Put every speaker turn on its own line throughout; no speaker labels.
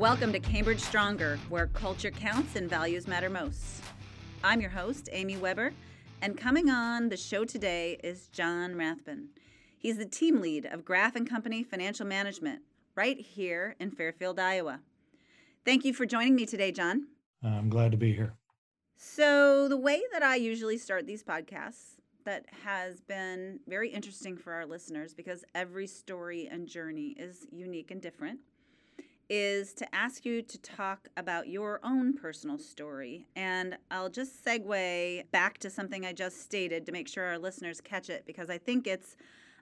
Welcome to Cambridge Stronger, where culture counts and values matter most. I'm your host, Amy Webber, and coming on the show today is John Rathbun. He's the team lead of Graf and Company Financial Management right here in Fairfield, Iowa. Thank you for joining me today, John.
I'm glad to be here.
So, the way that I usually start these podcasts that has been very interesting for our listeners because every story and journey is unique and different is to ask you to talk about your own personal story. And I'll just segue back to something I just stated to make sure our listeners catch it because I think it's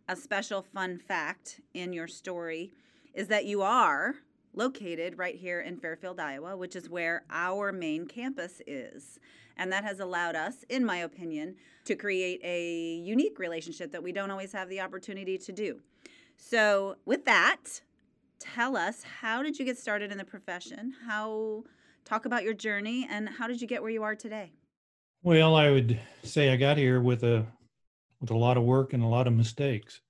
a special fun fact in your story is that you are located right here in Fairfield, Iowa, which is where our main campus is. And that has allowed us, in my opinion, to create a unique relationship that we don't always have the opportunity to do. So, with that, tell us how did you get started in the profession? How talk about your journey and how did you get where you are today?
Well, I would say I got here with a with a lot of work and a lot of mistakes.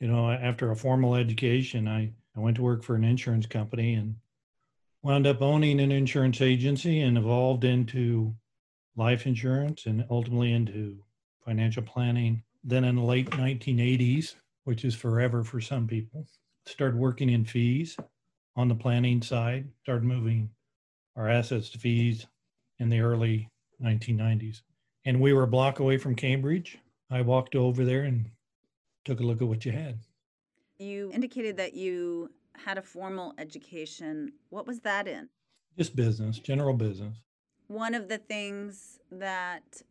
You know, after a formal education, I, I went to work for an insurance company and wound up owning an insurance agency and evolved into life insurance and ultimately into financial planning. Then in the late 1980s, which is forever for some people, started working in fees on the planning side, started moving our assets to fees in the early 1990s. And we were a block away from Cambridge. I walked over there and took a look at what you had.
You indicated that you had a formal education. What was that in?
Just business, general business.
One of the things that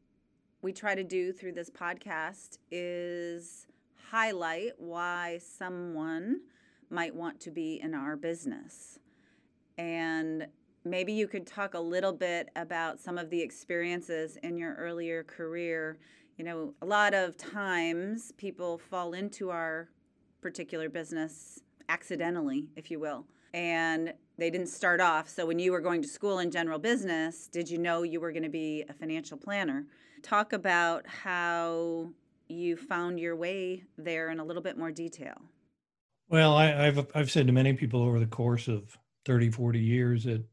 we try to do through this podcast is highlight why someone might want to be in our business. And maybe you could talk a little bit about some of the experiences in your earlier career. You know, a lot of times people fall into our particular business accidentally, if you will. And they didn't start off. So, when you were going to school in general business, did you know you were going to be a financial planner? Talk about how you found your way there in a little bit more detail.
Well, I, have I've said to many people over the course of 30, 40 years that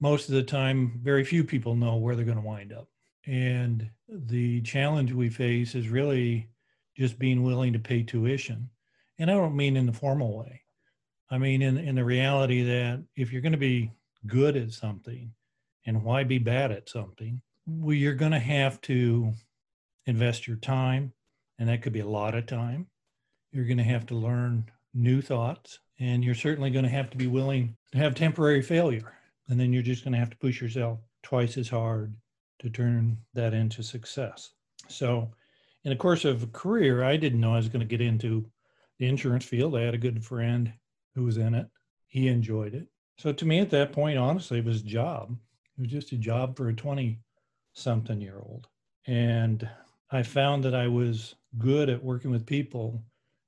most of the time, very few people know where they're going to wind up. And the challenge we face is really just being willing to pay tuition. And I don't mean in the formal way. I mean in, in the reality that if you're going to be good at something, and why be bad at something, well, you're going to have to invest your time, and that could be a lot of time. You're going to have to learn new thoughts, and you're certainly going to have to be willing to have temporary failure. And then you're just going to have to push yourself twice as hard to turn that into success. So, in the course of a career, I didn't know I was going to get into the insurance field. I had a good friend who was in it, he enjoyed it. So, to me at that point, honestly, it was a job. It was just a job for a 20 something year old. And I found that I was good at working with people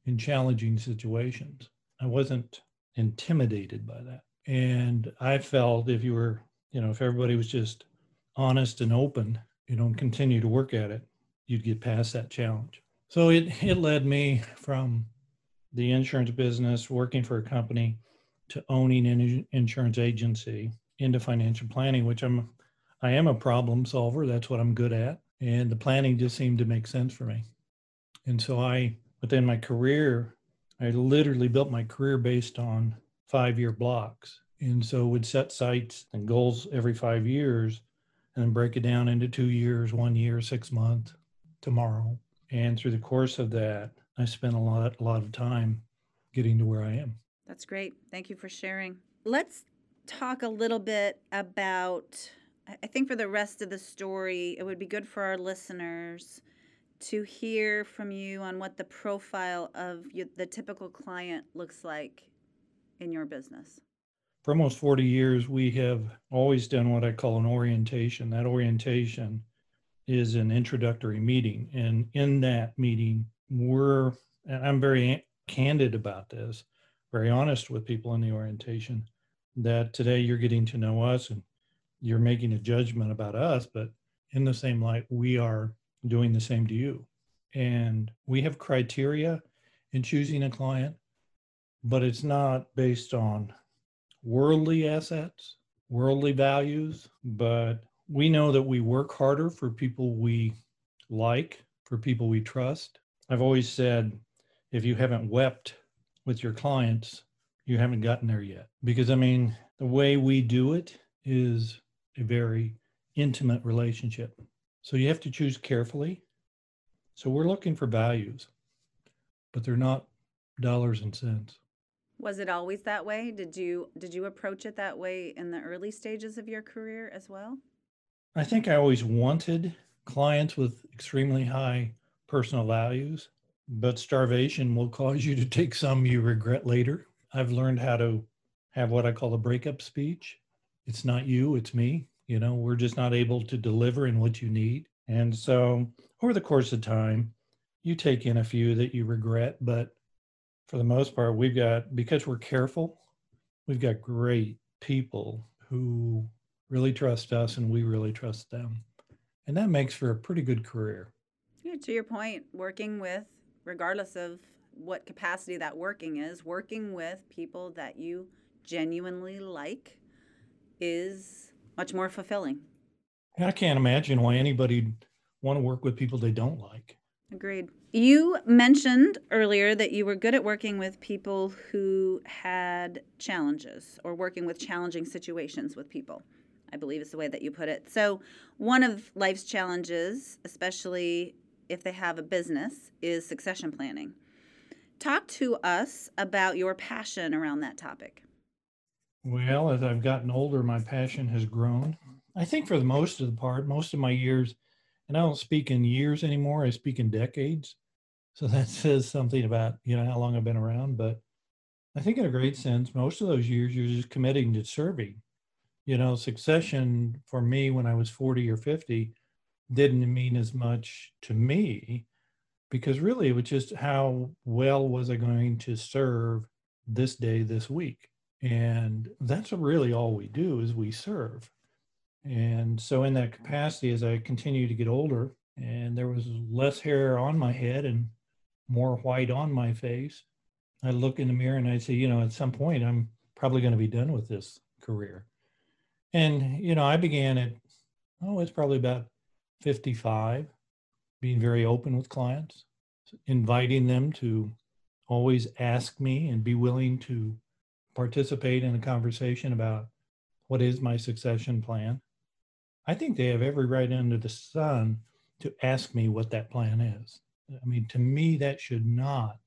in challenging situations. I wasn't intimidated by that. And I felt if you were, you know, if everybody was just honest and open, you know, and continue to work at it, you'd get past that challenge. So it, it led me from the insurance business, working for a company, to owning an insurance agency into financial planning, which I'm, I am a problem solver. That's what I'm good at. And the planning just seemed to make sense for me. And so I but then my career, I literally built my career based on five year blocks. And so would set sights and goals every five years and then break it down into two years, one year, six months, tomorrow. And through the course of that, I spent a lot, a lot of time getting to where I am.
That's great. Thank you for sharing. Let's talk a little bit about, I think for the rest of the story, it would be good for our listeners to hear from you on what the profile of you, the typical client looks like in your business.
For almost 40 years, we have always done what I call an orientation. That orientation is an introductory meeting. And in that meeting, we're, and I'm very candid about this, very honest with people in the orientation, that today you're getting to know us and you're making a judgment about us, but in the same light, we are doing the same to you. And we have criteria in choosing a client, but it's not based on worldly assets, worldly values, but we know that we work harder for people we like, for people we trust. I've always said if you haven't wept with your clients, you haven't gotten there yet. Because I mean, the way we do it is a very intimate relationship. So you have to choose carefully. So we're looking for values, but they're not dollars and cents.
Was it always that way? Did you did you approach it that way in the early stages of your career as well?
I think I always wanted clients with extremely high personal values, but starvation will cause you to take some you regret later. I've learned how to have what I call a breakup speech. It's not you, it's me. You know, we're just not able to deliver in what you need. And so over the course of time, you take in a few that you regret, but for the most part, we've got, because we're careful, we've got great people who really trust us and we really trust them. And that makes for a pretty good career.
Yeah, to your point, working with, regardless of what capacity that working is, working with people that you genuinely like is much more fulfilling.
I can't imagine why anybody would want to work with people they don't like.
Agreed. You mentioned earlier that you were good at working with people who had challenges or working with challenging situations with people. I believe is the way that you put it. So, one of life's challenges, especially if they have a business, is succession planning. Talk to us about your passion around that topic.
Well, as I've gotten older, my passion has grown. I think for the most of the part, most of my years, and I don't speak in years anymore, I speak in decades. So that says something about, you know, how long I've been around. But I think in a great sense, most of those years you're just committing to serving. You know, succession for me when I was 40 or 50 didn't mean as much to me because really it was just how well was I going to serve this day, this week. And that's really all we do is we serve. And so in that capacity, as I continue to get older and there was less hair on my head and more white on my face, I look in the mirror and I say, you know, at some point I'm probably going to be done with this career. And, you know, I began at, oh, it's probably about 55, being very open with clients, inviting them to always ask me and be willing to participate in a conversation about what is my succession plan. I think they have every right under the sun to ask me what that plan is. I mean, to me, that should not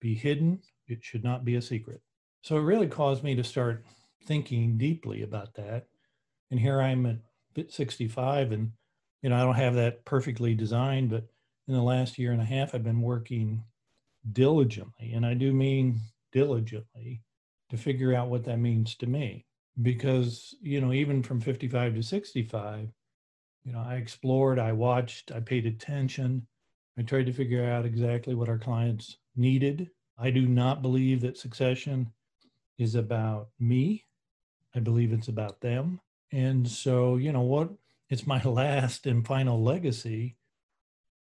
be hidden. It should not be a secret. So it really caused me to start thinking deeply about that. And here I'm at 65 and, you know, I don't have that perfectly designed, but in the last year and a half, I've been working diligently. And I do mean diligently to figure out what that means to me. Because, you know, even from 55 to 65, you know, I explored, I watched, I paid attention. I tried to figure out exactly what our clients needed. I do not believe that succession is about me. I believe it's about them. And so, you know, what it's my last and final legacy.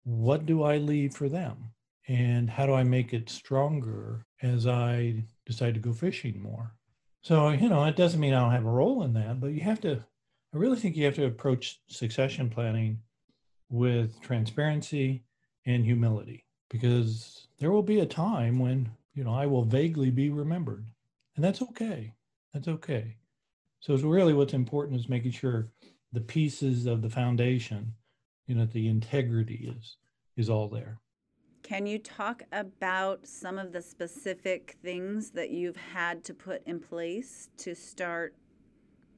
What do I leave for them? And how do I make it stronger as I decide to go fishing more. So, you know, it doesn't mean I don't have a role in that, but you have to, I really think you have to approach succession planning with transparency and humility because there will be a time when, you know, I will vaguely be remembered. And that's okay. That's okay. So it's really what's important is making sure the pieces of the foundation, you know, the integrity is is all there.
Can you talk about some of the specific things that you've had to put in place to start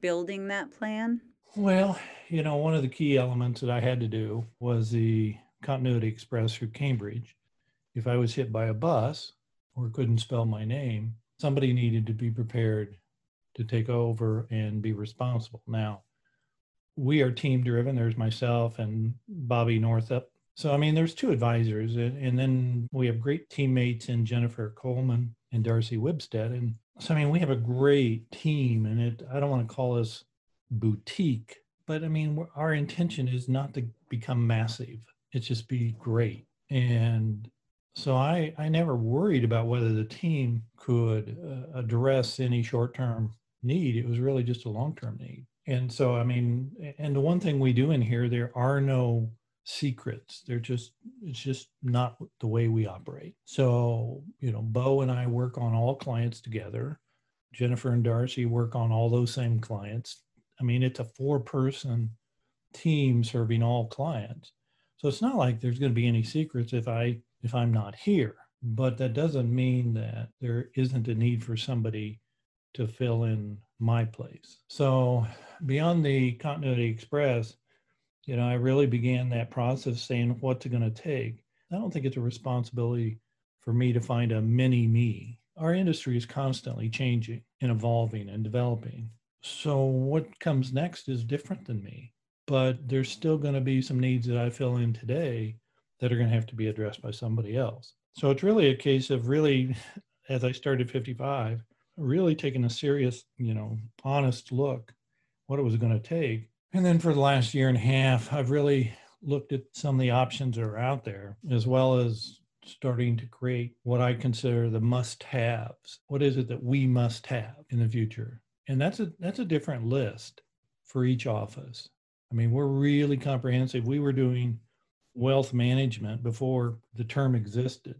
building that plan?
Well, you know, one of the key elements that I had to do was the Continuity Express through Cambridge. If I was hit by a bus or couldn't spell my name, somebody needed to be prepared to take over and be responsible. Now, we are team driven. There's myself and Bobby Northup so, I mean, there's two advisors, and, then we have great teammates in Jennifer Coleman and Darcy Wibstead. And so, I mean, we have a great team, and it, I don't want to call us boutique, but I mean, our intention is not to become massive, it's just be great. And so I, I never worried about whether the team could uh, address any short term need. It was really just a long term need. And so, I mean, and the one thing we do in here, there are no secrets. They're just, it's just not the way we operate. So, you know, Bo and I work on all clients together. Jennifer and Darcy work on all those same clients. I mean, it's a four person team serving all clients. So it's not like there's going to be any secrets if I if I'm not here. But that doesn't mean that there isn't a need for somebody to fill in my place. So beyond the Continuity Express, you know, I really began that process saying what's it going to take. I don't think it's a responsibility for me to find a mini me. Our industry is constantly changing and evolving and developing. So what comes next is different than me, but there's still going to be some needs that I fill in today that are going to have to be addressed by somebody else. So it's really a case of really, as I started 55, really taking a serious, you know, honest look what it was going to take. And then for the last year and a half, I've really looked at some of the options that are out there, as well as starting to create what I consider the must-haves. What is it that we must have in the future? And that's a that's a different list for each office. I mean, we're really comprehensive. We were doing wealth management before the term existed.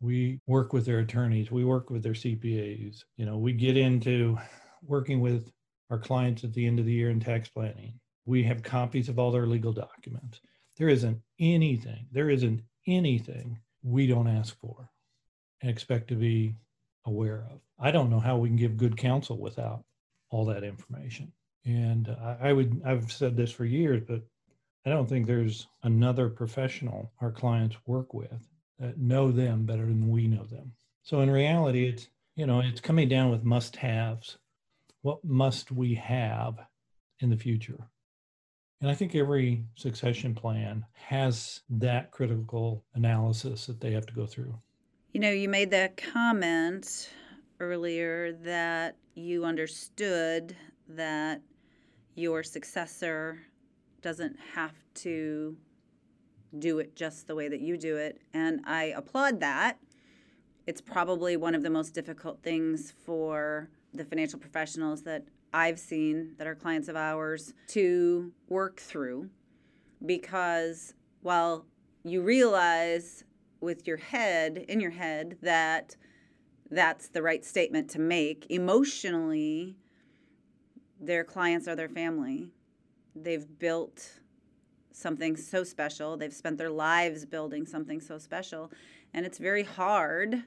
We work with their attorneys, we work with their CPAs. You know, we get into working with our clients at the end of the year in tax planning. We have copies of all their legal documents. There isn't anything, there isn't anything we don't ask for and expect to be aware of. I don't know how we can give good counsel without all that information. And I, I would, I've said this for years, but I don't think there's another professional our clients work with that know them better than we know them. So in reality, it's you know it's coming down with must-haves. What must we have in the future? And I think every succession plan has that critical analysis that they have to go through.
You know, you made that comment earlier that you understood that your successor doesn't have to do it just the way that you do it. And I applaud that. It's probably one of the most difficult things for the financial professionals that I've seen that are clients of ours to work through because while you realize with your head, in your head, that that's the right statement to make, emotionally, their clients are their family they've built something so special. They've spent their lives building something so special. And it's very hard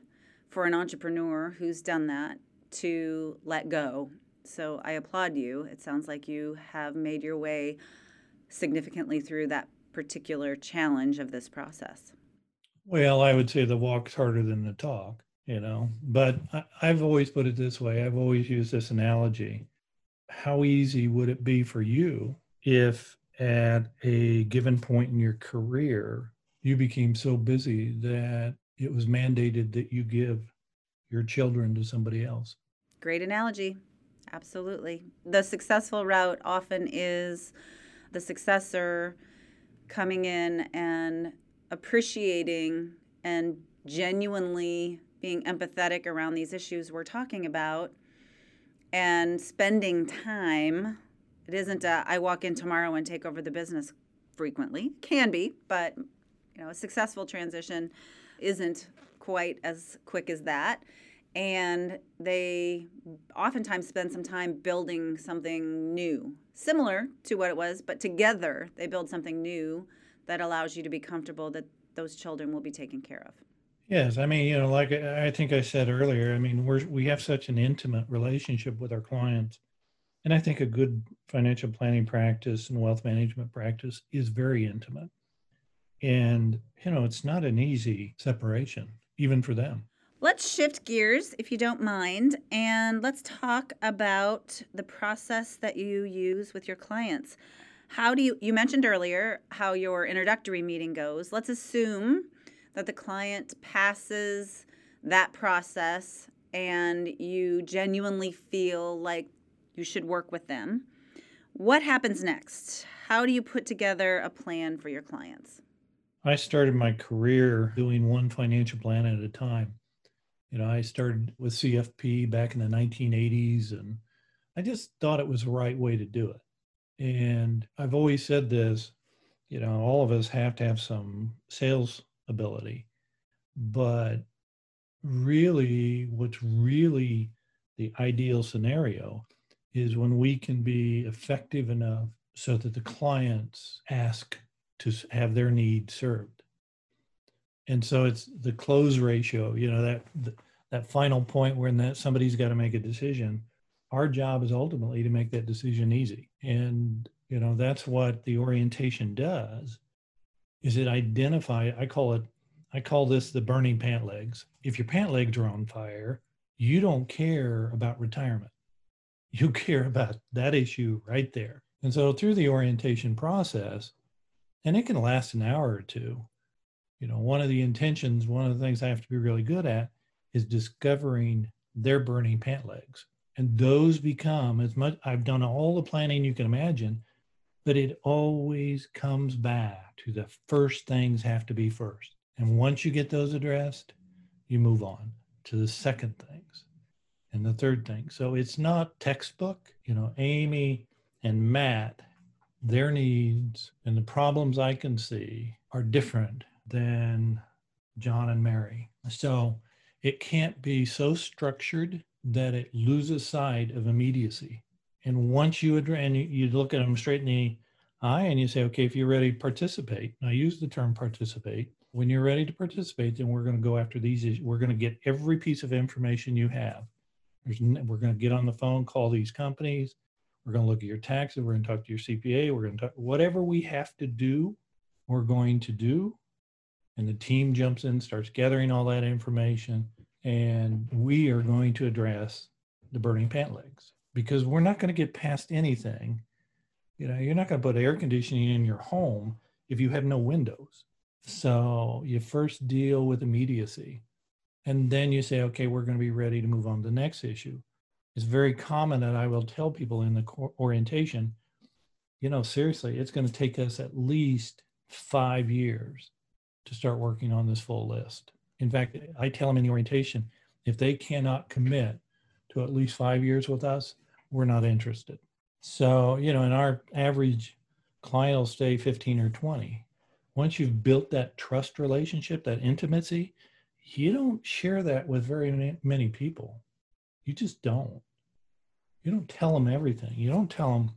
for an entrepreneur who's done that to let go. So I applaud you. It sounds like you have made your way significantly through that particular challenge of this process.
Well, I would say the walk's harder than the talk, you know, but I've always put it this way. I've always used this analogy. How easy would it be for you if at a given point in your career you became so busy that it was mandated that you give your children to somebody else.
Great analogy. Absolutely. The successful route often is the successor coming in and appreciating and genuinely being empathetic around these issues we're talking about and spending time it isn't a, I walk in tomorrow and take over the business frequently. Can be, but you know, a successful transition isn't quite as quick as that. And they oftentimes spend some time building something new, similar to what it was, but together they build something new that allows you to be comfortable that those children will be taken care of.
Yes, I mean, you know, like I think I said earlier, I mean, we're we have such an intimate relationship with our clients and I think a good financial planning practice and wealth management practice is very intimate. And, you know, it's not an easy separation, even for them.
Let's shift gears, if you don't mind, and let's talk about the process that you use with your clients. How do you, you mentioned earlier how your introductory meeting goes. Let's assume that the client passes that process and you genuinely feel like you should work with them. What happens next? How do you put together a plan for your clients?
I started my career doing one financial plan at a time. You know, I started with CFP back in the 1980s and I just thought it was the right way to do it. And I've always said this, you know, all of us have to have some sales ability, but really what's really the ideal scenario is when we can be effective enough so that the clients ask to have their need served. And so it's the close ratio, you know, that that final point when that somebody's got to make a decision. Our job is ultimately to make that decision easy. And you know, that's what the orientation does is it identify I call it I call this the burning pant legs. If your pant legs are on fire, you don't care about retirement. You care about that issue right there. And so through the orientation process, and it can last an hour or two, you know, one of the intentions, one of the things I have to be really good at is discovering their burning pant legs. And those become as much, I've done all the planning you can imagine, but it always comes back to the first things have to be first. And once you get those addressed, you move on to the second things and the third thing. So it's not textbook, you know, Amy and Matt, their needs and the problems I can see are different than John and Mary. So it can't be so structured that it loses sight of immediacy. And once you address, and you, look at them straight in the eye and you say, okay, if you're ready to participate, I use the term participate. When you're ready to participate, then we're going to go after these. Issues. We're going to get every piece of information you have. There's, we're going to get on the phone, call these companies. We're going to look at your taxes. We're going to talk to your CPA. We're going to talk whatever we have to do. We're going to do, and the team jumps in, starts gathering all that information, and we are going to address the burning pant legs because we're not going to get past anything. You know, you're not going to put air conditioning in your home if you have no windows. So you first deal with immediacy. And then you say, okay, we're going to be ready to move on to the next issue. It's very common that I will tell people in the orientation, you know, seriously, it's going to take us at least five years to start working on this full list. In fact, I tell them in the orientation, if they cannot commit to at least five years with us, we're not interested. So, you know, in our average client will stay 15 or 20. Once you've built that trust relationship, that intimacy, you don't share that with very many people. You just don't. You don't tell them everything. You don't tell them,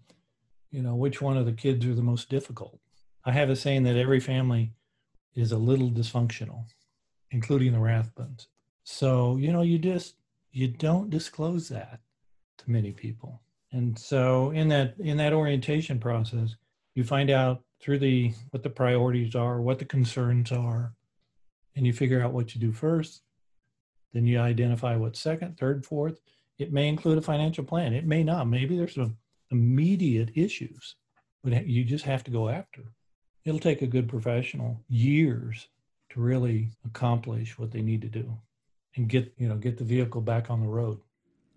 you know, which one of the kids are the most difficult. I have a saying that every family is a little dysfunctional, including the Rathbuns. So, you know, you just you don't disclose that to many people. And so in that in that orientation process, you find out through the what the priorities are, what the concerns are, and you figure out what you do first. Then you identify what's second, third, fourth. It may include a financial plan. It may not. Maybe there's some immediate issues, but you just have to go after. It'll take a good professional years to really accomplish what they need to do and get, you know, get the vehicle back on the road.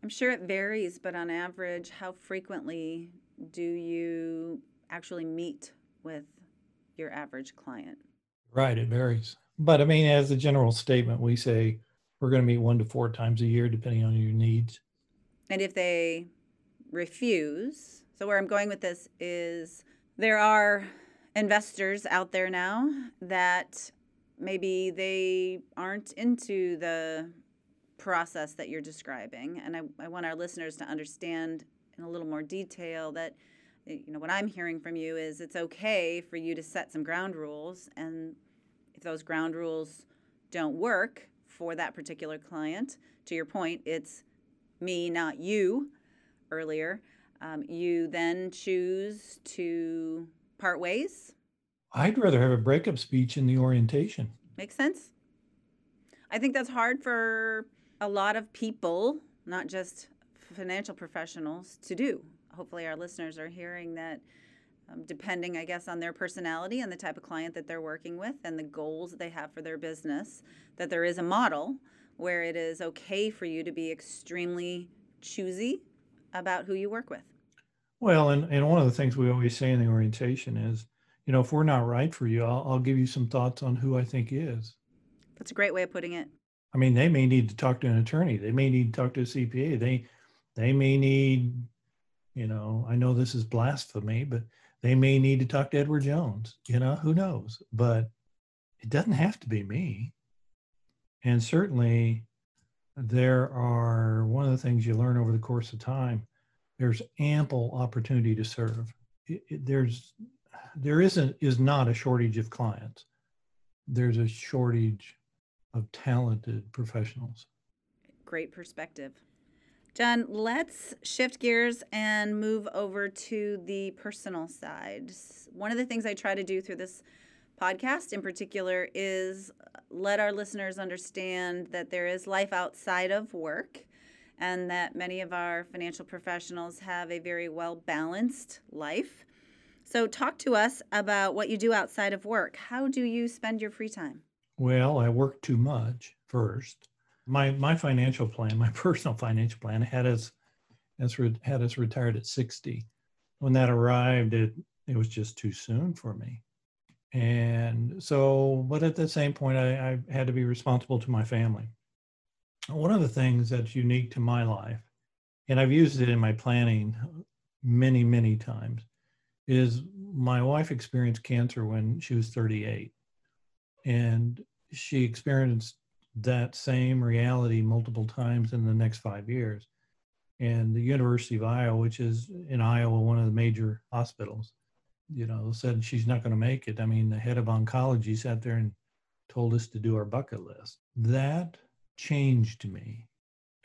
I'm sure it varies, but on average, how frequently do you actually meet with your average client?
Right, it varies. But I mean, as a general statement, we say we're going to meet one to four times a year, depending on your needs.
And if they refuse, so where I'm going with this is there are investors out there now that maybe they aren't into the process that you're describing. And I, I want our listeners to understand in a little more detail that you know what I'm hearing from you is it's okay for you to set some ground rules and if those ground rules don't work for that particular client, to your point, it's me, not you, earlier. Um, you then choose to part ways.
I'd rather have a breakup speech in the orientation.
Makes sense. I think that's hard for a lot of people, not just financial professionals, to do. Hopefully, our listeners are hearing that um, depending, I guess, on their personality and the type of client that they're working with and the goals that they have for their business, that there is a model where it is okay for you to be extremely choosy about who you work with.
Well, and, and one of the things we always say in the orientation is, you know, if we're not right for you, I'll, I'll give you some thoughts on who I think is.
That's a great way of putting it.
I mean, they may need to talk to an attorney. They may need to talk to a CPA. They they may need You know, I know this is blasphemy, but they may need to talk to Edward Jones. You know, who knows? But it doesn't have to be me. And certainly, there are one of the things you learn over the course of time. There's ample opportunity to serve. It, it, there's there isn't is not a shortage of clients. There's a shortage of talented professionals.
Great perspective. John, let's shift gears and move over to the personal side. One of the things I try to do through this podcast in particular is let our listeners understand that there is life outside of work and that many of our financial professionals have a very well balanced life. So, talk to us about what you do outside of work. How do you spend your free time?
Well, I work too much first. My my financial plan, my personal financial plan, had us has had us retired at 60. When that arrived, it it was just too soon for me. And so, but at the same point, I, I had to be responsible to my family. One of the things that's unique to my life, and I've used it in my planning many, many times, is my wife experienced cancer when she was 38. And she experienced that same reality multiple times in the next five years. And the University of Iowa, which is in Iowa, one of the major hospitals, you know, said she's not going to make it. I mean, the head of oncology sat there and told us to do our bucket list. That changed me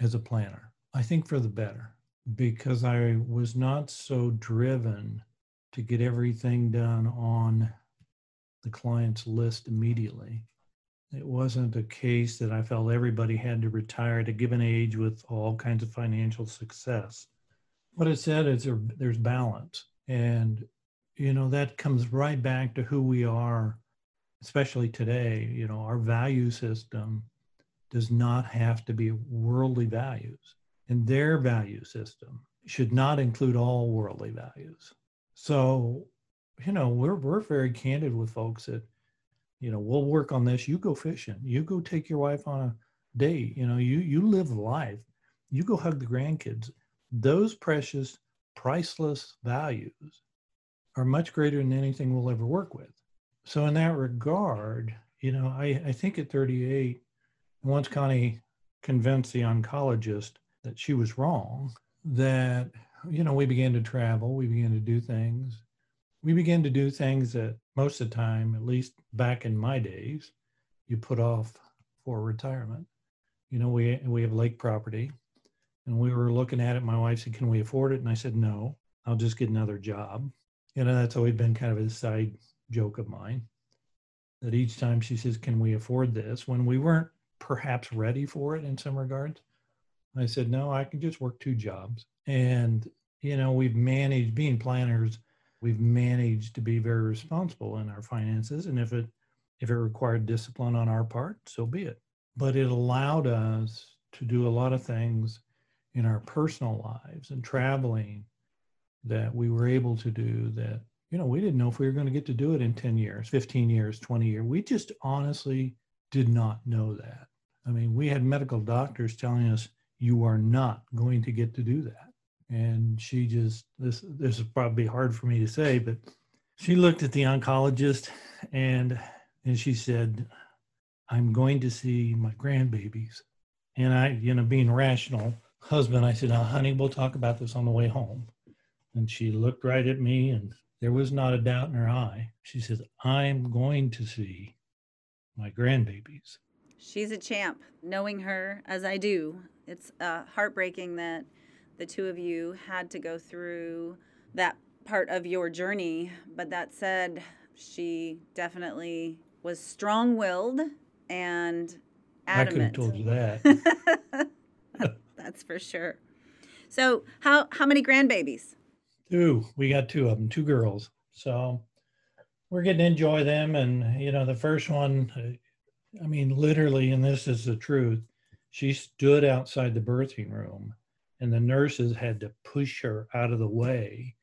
as a planner, I think for the better, because I was not so driven to get everything done on the client's list immediately. It wasn't a case that I felt everybody had to retire at a given age with all kinds of financial success. What it said is there, there's balance. And, you know, that comes right back to who we are, especially today. You know, our value system does not have to be worldly values. And their value system should not include all worldly values. So, you know, we're we're very candid with folks that, you know, we'll work on this. You go fishing. You go take your wife on a date. You know, you you live life. You go hug the grandkids. Those precious, priceless values are much greater than anything we'll ever work with. So in that regard, you know, I, I think at 38, once Connie convinced the oncologist that she was wrong, that you know, we began to travel, we began to do things. We began to do things that most of the time, at least back in my days, you put off for retirement. You know, we we have lake property and we were looking at it. My wife said, Can we afford it? And I said, No, I'll just get another job. You know, that's always been kind of a side joke of mine. That each time she says, Can we afford this? When we weren't perhaps ready for it in some regards, I said, No, I can just work two jobs. And, you know, we've managed being planners, we've managed to be very responsible in our finances. And if it if it required discipline on our part, so be it. But it allowed us to do a lot of things in our personal lives and traveling that we were able to do that, you know, we didn't know if we were going to get to do it in 10 years, 15 years, 20 years. We just honestly did not know that. I mean, we had medical doctors telling us, you are not going to get to do that. And she just this this is probably hard for me to say but she looked at the oncologist and and she said i'm going to see my grandbabies. And i you know being rational husband i said honey we'll talk about this on the way home. And she looked right at me and there was not a doubt in her eye. She said i'm going to see my grandbabies
she's a champ knowing her as i do it's uh, heartbreaking that the two of you had to go through that part of your journey. But that said, she definitely was strong willed and adamant.
I could have told you that.
That's for sure. So, how how many grandbabies?
Two. We got two of them, two girls. So we're getting to enjoy them. And you know, the first one, I mean, literally, and this is the truth. She stood outside the birthing room and the nurses had to push her out of the way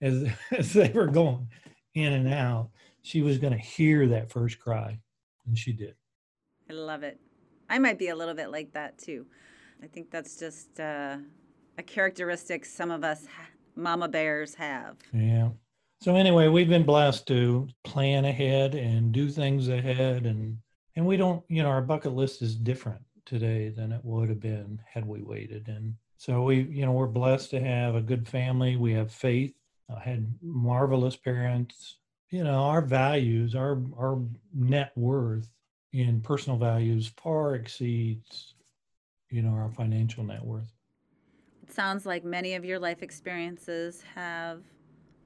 as, as they were going in and out. She was going to hear that first cry, and she did.
I love it. I might be a little bit like that too. I think that's just uh, a characteristic some of us ha- mama bears have.
Yeah. So anyway, we've been blessed to plan ahead and do things ahead and and we don't, you know, our bucket list is different today than it would have been had we waited. And so we, you know, we're blessed to have a good family. We have faith. I had marvelous parents. You know, our values, our our net worth in personal values far exceeds, you know, our financial net worth.
It sounds like many of your life experiences have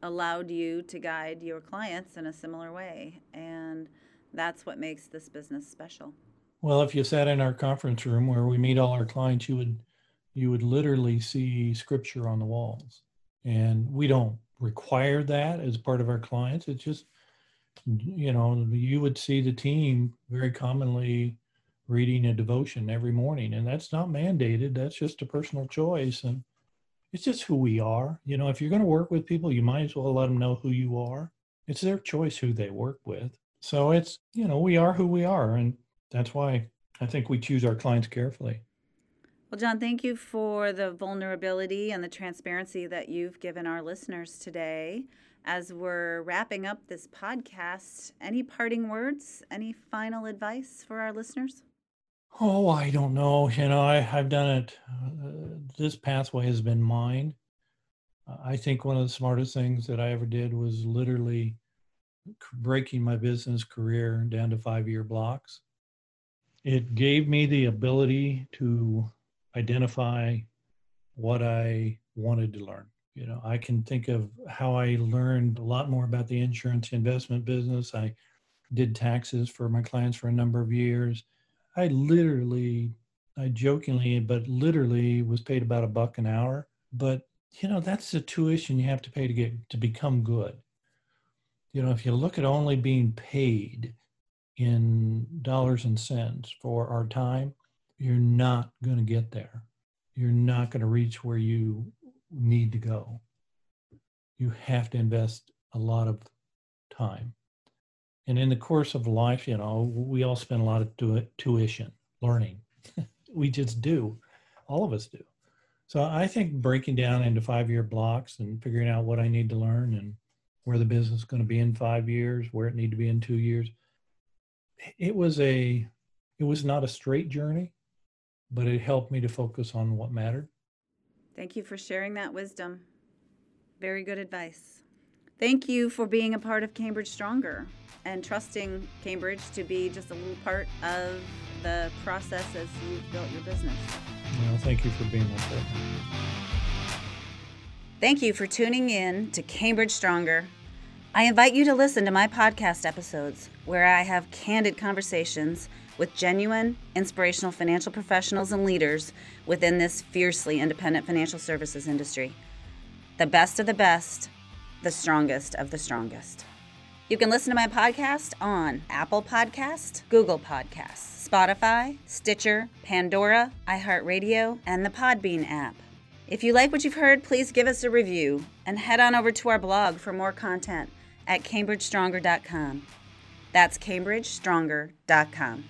allowed you to guide your clients in a similar way. And that's what makes this business special.
Well, if you sat in our conference room where we meet all our clients, you would you would literally see scripture on the walls. And we don't require that as part of our clients. It's just you know, you would see the team very commonly reading a devotion every morning and that's not mandated that's just a personal choice and it's just who we are you know if you're going to work with people you might as well let them know who you are it's their choice who they work with so it's you know we are who we are and that's why i think we choose our clients carefully
well john thank you for the vulnerability and the transparency that you've given our listeners today as we're wrapping up this podcast any parting words any final advice for our listeners
Oh, I don't know. You know, I, I've done it. Uh, this pathway has been mine. I think one of the smartest things that I ever did was literally breaking my business career down to five year blocks. It gave me the ability to identify what I wanted to learn. You know, I can think of how I learned a lot more about the insurance investment business. I did taxes for my clients for a number of years. I literally, I jokingly, but literally was paid about a buck an hour. But you know, that's the tuition you have to pay to get to become good. You know, if you look at only being paid in dollars and cents for our time, you're not going to get there. You're not going to reach where you need to go. You have to invest a lot of time and in the course of life, you know, we all spend a lot of tu- tuition learning. we just do. All of us do. So I think breaking down into five year blocks and figuring out what I need to learn and where the business is going to be in five years, where it need to be in two years. It was a, it was not a straight journey, but it helped me to focus on what mattered.
Thank you for sharing that wisdom. Very good advice. Thank you for being a part of Cambridge Stronger and trusting Cambridge to be just a little part of the process as you've built your business.
Well, thank you for being with us.
Thank you for tuning in to Cambridge Stronger. I invite you to listen to my podcast episodes where I have candid conversations with genuine, inspirational financial professionals and leaders within this fiercely independent financial services industry. The best of the best, the strongest of the strongest. You can listen to my podcast on Apple Podcast, Google Podcasts, Spotify, Stitcher, Pandora, iHeartRadio, and the Podbean app. If you like what you've heard, please give us a review and head on over to our blog for more content at cambridgestronger.com. That's cambridgestronger.com.